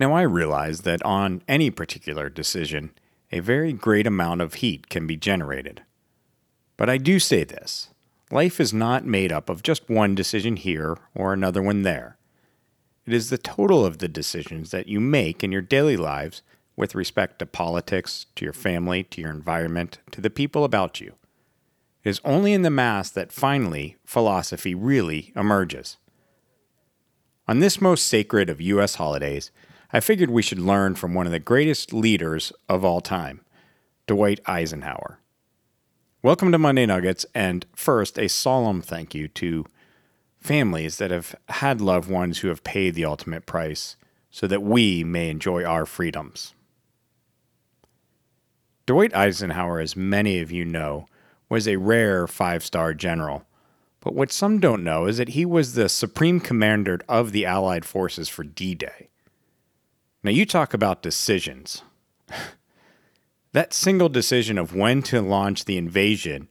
Now, I realize that on any particular decision, a very great amount of heat can be generated. But I do say this life is not made up of just one decision here or another one there. It is the total of the decisions that you make in your daily lives with respect to politics, to your family, to your environment, to the people about you. It is only in the mass that finally philosophy really emerges. On this most sacred of U.S. holidays, I figured we should learn from one of the greatest leaders of all time, Dwight Eisenhower. Welcome to Monday Nuggets, and first, a solemn thank you to families that have had loved ones who have paid the ultimate price so that we may enjoy our freedoms. Dwight Eisenhower, as many of you know, was a rare five star general. But what some don't know is that he was the supreme commander of the Allied forces for D Day. Now, you talk about decisions. that single decision of when to launch the invasion,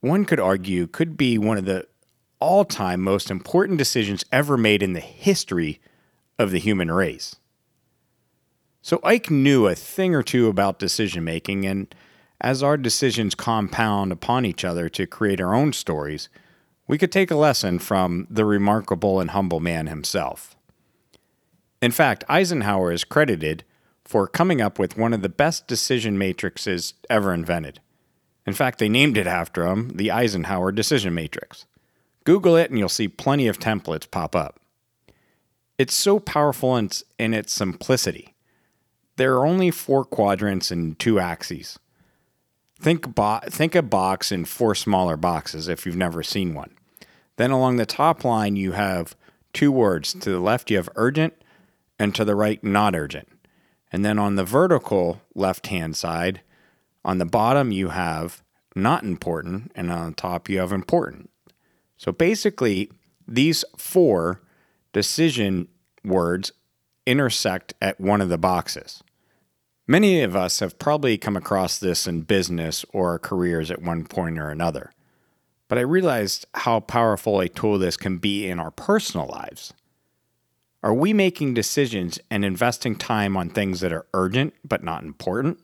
one could argue, could be one of the all time most important decisions ever made in the history of the human race. So Ike knew a thing or two about decision making, and as our decisions compound upon each other to create our own stories, we could take a lesson from the remarkable and humble man himself. In fact, Eisenhower is credited for coming up with one of the best decision matrices ever invented. In fact, they named it after him, the Eisenhower Decision Matrix. Google it and you'll see plenty of templates pop up. It's so powerful in its, in its simplicity. There are only four quadrants and two axes. Think, bo- think a box in four smaller boxes if you've never seen one. Then along the top line, you have two words. To the left, you have urgent, and to the right, not urgent. And then on the vertical left hand side, on the bottom, you have not important, and on the top, you have important. So basically, these four decision words intersect at one of the boxes. Many of us have probably come across this in business or our careers at one point or another. But I realized how powerful a tool this can be in our personal lives. Are we making decisions and investing time on things that are urgent but not important?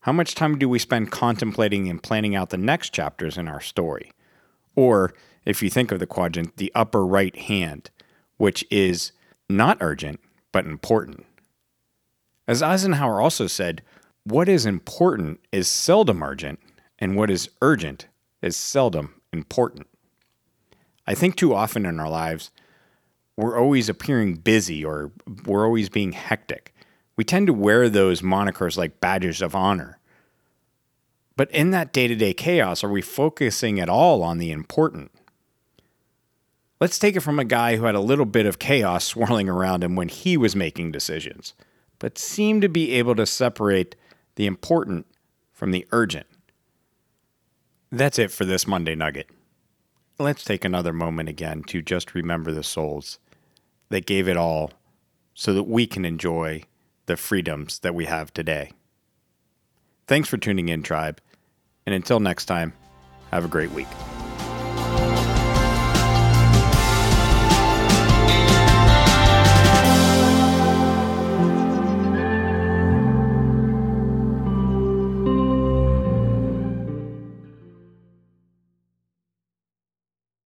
How much time do we spend contemplating and planning out the next chapters in our story? Or, if you think of the quadrant, the upper right hand, which is not urgent but important. As Eisenhower also said, what is important is seldom urgent, and what is urgent is seldom important. I think too often in our lives, we're always appearing busy or we're always being hectic. We tend to wear those monikers like badges of honor. But in that day to day chaos, are we focusing at all on the important? Let's take it from a guy who had a little bit of chaos swirling around him when he was making decisions, but seemed to be able to separate the important from the urgent. That's it for this Monday Nugget. Let's take another moment again to just remember the souls that gave it all so that we can enjoy the freedoms that we have today. Thanks for tuning in, Tribe. And until next time, have a great week.